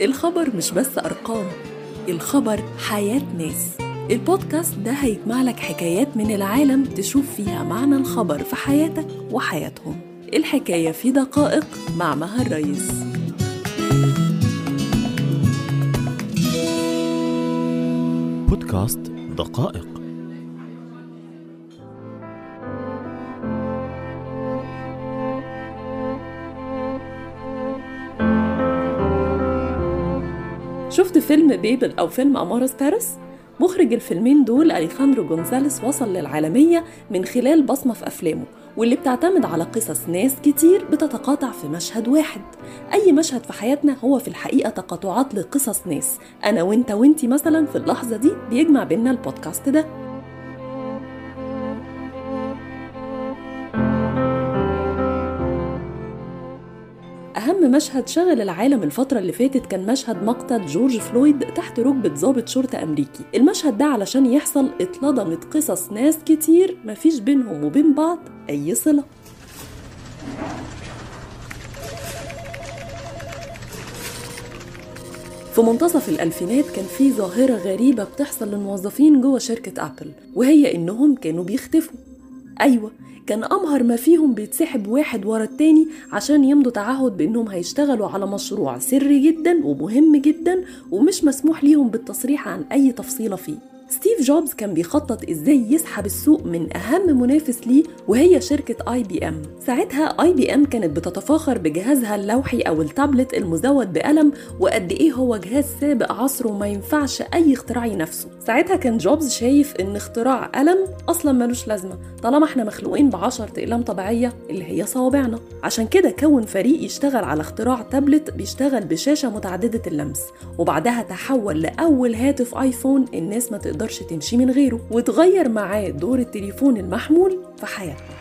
الخبر مش بس أرقام الخبر حياة ناس. البودكاست ده هيجمع لك حكايات من العالم تشوف فيها معنى الخبر في حياتك وحياتهم. الحكاية في دقائق مع مها الرئيس بودكاست دقائق. شفت فيلم بيبل أو فيلم أمارس باريس؟ مخرج الفيلمين دول أليخاندرو جونزاليس وصل للعالمية من خلال بصمة في أفلامه واللي بتعتمد على قصص ناس كتير بتتقاطع في مشهد واحد. أي مشهد في حياتنا هو في الحقيقة تقاطعات لقصص ناس. أنا وإنت وإنتي مثلا في اللحظة دي بيجمع بينا البودكاست ده. مشهد شغل العالم الفترة اللي فاتت كان مشهد مقتل جورج فلويد تحت ركبة ضابط شرطة أمريكي. المشهد ده علشان يحصل اتلضمت قصص ناس كتير مفيش بينهم وبين بعض أي صلة. في منتصف الألفينات كان في ظاهرة غريبة بتحصل للموظفين جوه شركة أبل وهي إنهم كانوا بيختفوا. أيوة كان أمهر ما فيهم بيتسحب واحد ورا التاني عشان يمضوا تعهد بإنهم هيشتغلوا على مشروع سري جدا ومهم جدا ومش مسموح ليهم بالتصريح عن أي تفصيلة فيه. ستيف جوبز كان بيخطط إزاي يسحب السوق من أهم منافس ليه وهي شركة اي بي ام ساعتها اي بي ام كانت بتتفاخر بجهازها اللوحي أو التابلت المزود بقلم وقد إيه هو جهاز سابق عصره وما ينفعش أي اختراع ينافسه. ساعتها كان جوبز شايف إن اختراع قلم أصلا ملوش لازمة طالما إحنا مخلوقين بعشر أقلام طبيعية اللي هي صوابعنا. عشان كده كون فريق يشتغل على اختراع تابلت بيشتغل بشاشة متعددة اللمس وبعدها تحول لأول هاتف آيفون الناس ما تقدر تقدرش تمشي من غيره وتغير معاه دور التليفون المحمول في حياتنا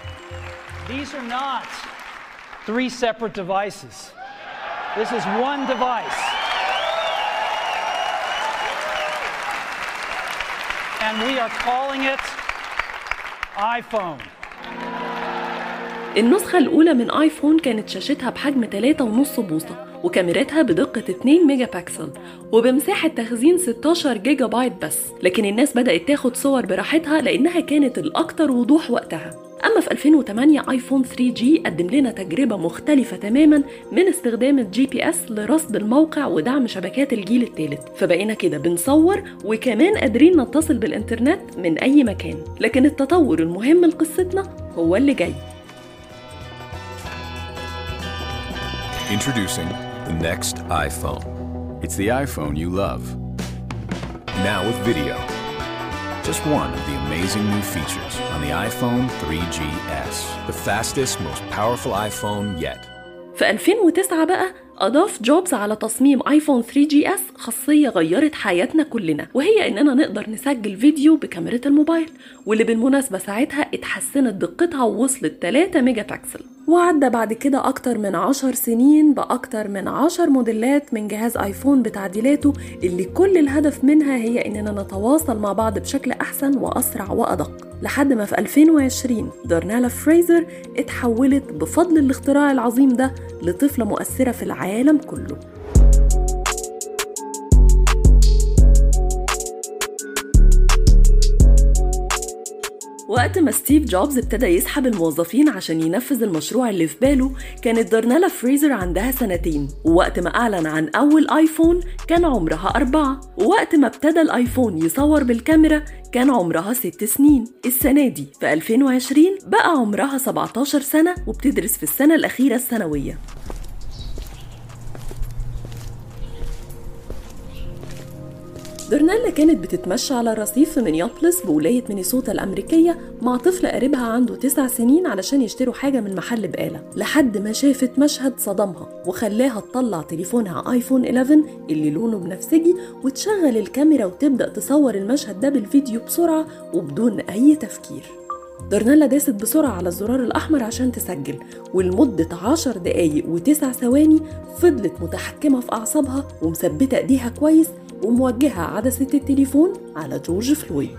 These are not three separate devices. This is one device. And we are calling it iPhone. النسخة الأولى من آيفون كانت شاشتها بحجم 3.5 بوصة وكاميرتها بدقة 2 ميجا بكسل وبمساحة تخزين 16 جيجا بايت بس. لكن الناس بدأت تاخد صور براحتها لأنها كانت الأكثر وضوح وقتها. أما في 2008 آيفون 3G قدم لنا تجربة مختلفة تماما من استخدام ال GPS لرصد الموقع ودعم شبكات الجيل الثالث فبقينا كده بنصور وكمان قادرين نتصل بالإنترنت من أي مكان. لكن التطور المهم لقصتنا هو اللي جاي. Introducing next iPhone. It's the iPhone you love. Now with video. Just one of the amazing new features on the iPhone 3GS, the fastest, most powerful iPhone yet. في 2009 بقى أضاف جوبز على تصميم آيفون 3GS خاصية غيرت حياتنا كلنا وهي إننا نقدر نسجل فيديو بكاميرا الموبايل واللي بالمناسبة ساعتها اتحسنت دقتها ووصلت 3 ميجا بكسل وعدى بعد كده أكتر من 10 سنين بأكتر من 10 موديلات من جهاز آيفون بتعديلاته اللي كل الهدف منها هي إننا نتواصل مع بعض بشكل أحسن وأسرع وأدق. لحد ما في 2020 دارنالا فريزر اتحولت بفضل الاختراع العظيم ده لطفلة مؤثرة في العالم كله. وقت ما ستيف جوبز ابتدى يسحب الموظفين عشان ينفذ المشروع اللي في باله كانت دارنالا فريزر عندها سنتين. ووقت ما أعلن عن أول آيفون كان عمرها أربعة. ووقت ما ابتدى الآيفون يصور بالكاميرا كان عمرها ست سنين. السنة دي في 2020 بقى عمرها 17 سنة وبتدرس في السنة الأخيرة الثانوية درنالا كانت بتتمشى على الرصيف في مينيابوليس بولاية مينيسوتا الأمريكية مع طفل قريبها عنده تسع سنين علشان يشتروا حاجة من محل بقالة. لحد ما شافت مشهد صدمها وخلاها تطلع تليفونها آيفون 11 اللي لونه بنفسجي وتشغل الكاميرا وتبدأ تصور المشهد ده بالفيديو بسرعة وبدون أي تفكير. درنالا داست بسرعة على الزرار الأحمر عشان تسجل ولمدة عشر دقايق وتسع ثواني فضلت متحكمة في أعصابها ومثبتة إيديها كويس وموجهة عدسة التليفون على جورج فلويد.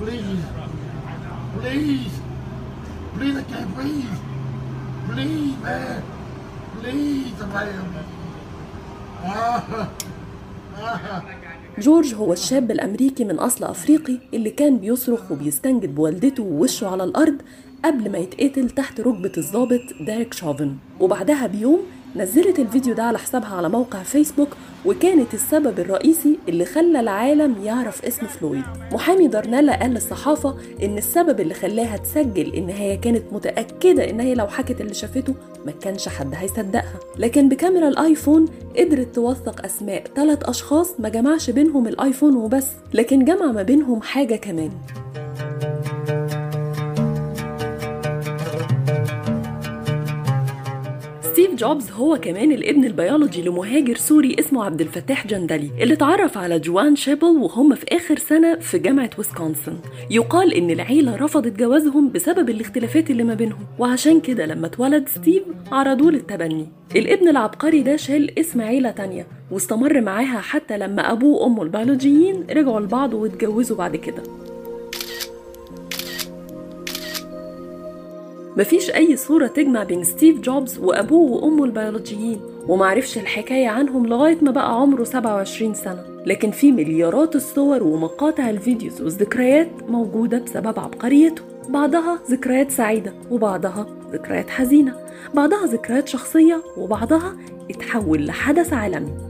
Please. جورج هو الشاب الأمريكي من أصل أفريقي اللي كان بيصرخ وبيستنجد بوالدته ووشه على الأرض قبل ما يتقتل تحت ركبة الضابط ديريك شوفن. وبعدها بيوم نزلت الفيديو ده على حسابها على موقع فيسبوك وكانت السبب الرئيسي اللي خلى العالم يعرف اسم فلويد. محامي دارنيلا قال للصحافة إن السبب اللي خلاها تسجل إن هي كانت متأكدة إن هي لو حكت اللي شافته ما كانش حد هيصدقها. لكن بكاميرا الآيفون قدرت توثق أسماء ثلاث أشخاص ما جمعش بينهم الآيفون وبس لكن جمع ما بينهم حاجة كمان. ستيف جوبز هو كمان الابن البيولوجي لمهاجر سوري اسمه عبد الفتاح جندلي اللي اتعرف على جوان شيبل وهم في آخر سنة في جامعة ويسكونسن. يقال إن العيلة رفضت جوازهم بسبب الاختلافات اللي ما بينهم وعشان كده لما اتولد ستيف عرضوه للتبني. الابن العبقري ده شال اسم عيلة تانية واستمر معاها حتى لما أبوه وأمه البيولوجيين رجعوا لبعض واتجوزوا بعد كده. مفيش أي صورة تجمع بين ستيف جوبز وأبوه وأمه البيولوجيين ومعرفش الحكاية عنهم لغاية ما بقى عمره 27 سنة. لكن في مليارات الصور ومقاطع ال videos والذكريات موجودة بسبب عبقريته. بعضها ذكريات سعيدة وبعضها ذكريات حزينة. بعضها ذكريات شخصية وبعضها اتحول لحدث عالمي.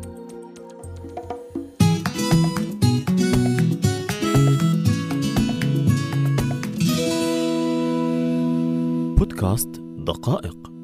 بودكاست دقائق.